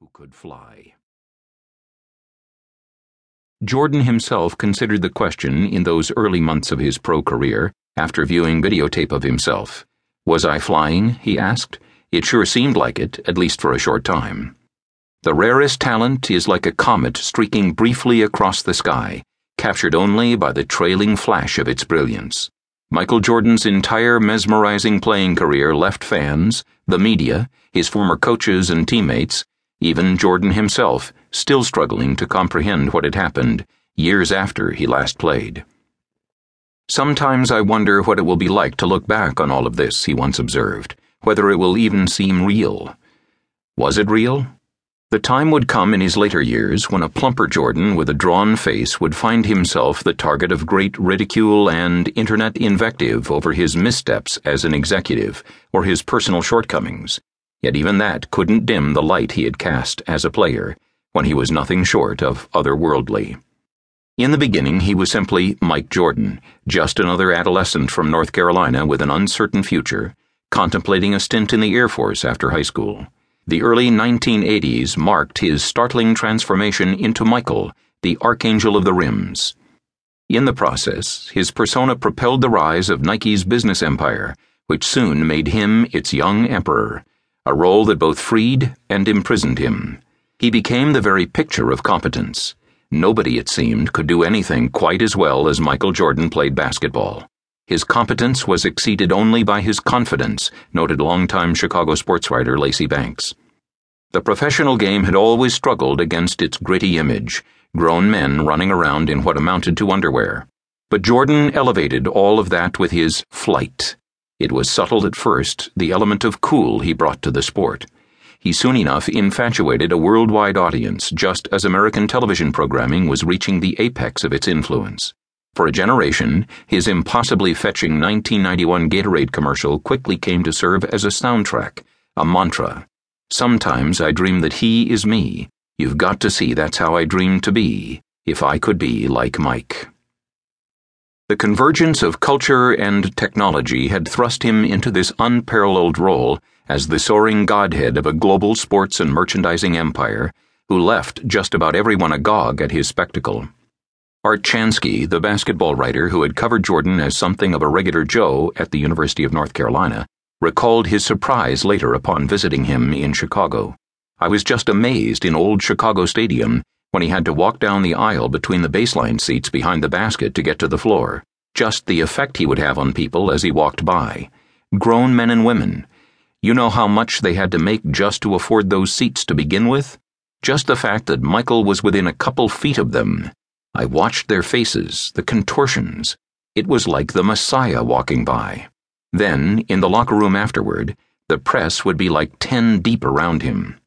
who could fly. Jordan himself considered the question in those early months of his pro career after viewing videotape of himself. Was I flying? he asked. It sure seemed like it, at least for a short time. The rarest talent is like a comet streaking briefly across the sky, captured only by the trailing flash of its brilliance. Michael Jordan's entire mesmerizing playing career left fans, the media, his former coaches and teammates, even Jordan himself, still struggling to comprehend what had happened years after he last played. Sometimes I wonder what it will be like to look back on all of this, he once observed, whether it will even seem real. Was it real? The time would come in his later years when a plumper Jordan with a drawn face would find himself the target of great ridicule and internet invective over his missteps as an executive or his personal shortcomings Yet even that couldn't dim the light he had cast as a player when he was nothing short of otherworldly. In the beginning, he was simply Mike Jordan, just another adolescent from North Carolina with an uncertain future, contemplating a stint in the Air Force after high school. The early 1980s marked his startling transformation into Michael, the Archangel of the Rims. In the process, his persona propelled the rise of Nike's business empire, which soon made him its young emperor a role that both freed and imprisoned him. He became the very picture of competence. Nobody, it seemed, could do anything quite as well as Michael Jordan played basketball. His competence was exceeded only by his confidence, noted longtime Chicago sports writer Lacy Banks. The professional game had always struggled against its gritty image, grown men running around in what amounted to underwear. But Jordan elevated all of that with his flight it was subtle at first, the element of cool he brought to the sport. He soon enough infatuated a worldwide audience, just as American television programming was reaching the apex of its influence. For a generation, his impossibly fetching 1991 Gatorade commercial quickly came to serve as a soundtrack, a mantra. Sometimes I dream that he is me. You've got to see that's how I dream to be, if I could be like Mike. The convergence of culture and technology had thrust him into this unparalleled role as the soaring godhead of a global sports and merchandising empire who left just about everyone agog at his spectacle. Art Chansky, the basketball writer who had covered Jordan as something of a regular Joe at the University of North Carolina, recalled his surprise later upon visiting him in Chicago. I was just amazed in old Chicago Stadium when he had to walk down the aisle between the baseline seats behind the basket to get to the floor. Just the effect he would have on people as he walked by. Grown men and women. You know how much they had to make just to afford those seats to begin with? Just the fact that Michael was within a couple feet of them. I watched their faces, the contortions. It was like the Messiah walking by. Then, in the locker room afterward, the press would be like ten deep around him.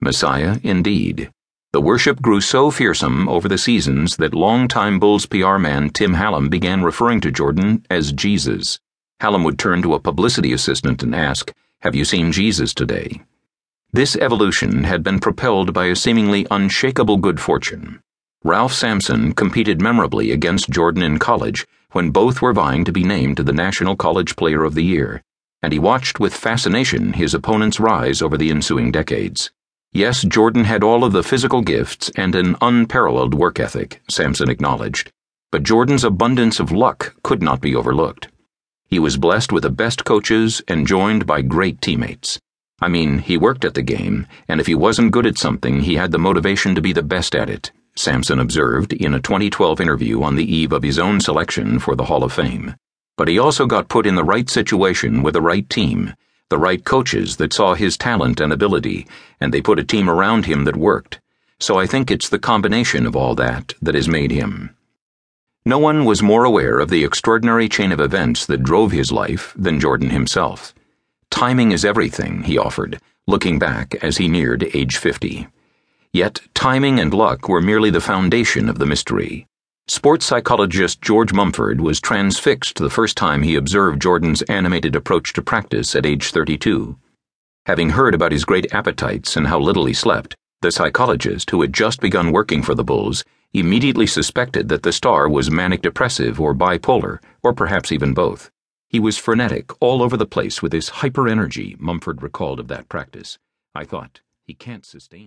Messiah, indeed. The worship grew so fearsome over the seasons that longtime Bulls PR man Tim Hallam began referring to Jordan as Jesus. Hallam would turn to a publicity assistant and ask, Have you seen Jesus today? This evolution had been propelled by a seemingly unshakable good fortune. Ralph Sampson competed memorably against Jordan in college when both were vying to be named to the National College Player of the Year, and he watched with fascination his opponent's rise over the ensuing decades. Yes, Jordan had all of the physical gifts and an unparalleled work ethic, Sampson acknowledged. But Jordan's abundance of luck could not be overlooked. He was blessed with the best coaches and joined by great teammates. I mean, he worked at the game, and if he wasn't good at something, he had the motivation to be the best at it, Sampson observed in a 2012 interview on the eve of his own selection for the Hall of Fame. But he also got put in the right situation with the right team the right coaches that saw his talent and ability, and they put a team around him that worked. So I think it's the combination of all that that has made him. No one was more aware of the extraordinary chain of events that drove his life than Jordan himself. Timing is everything, he offered, looking back as he neared age 50. Yet timing and luck were merely the foundation of the mystery. Sports psychologist George Mumford was transfixed the first time he observed Jordan's animated approach to practice at age 32. Having heard about his great appetites and how little he slept, the psychologist, who had just begun working for the Bulls, immediately suspected that the star was manic depressive or bipolar, or perhaps even both. He was frenetic all over the place with his hyper energy, Mumford recalled of that practice. I thought, he can't sustain.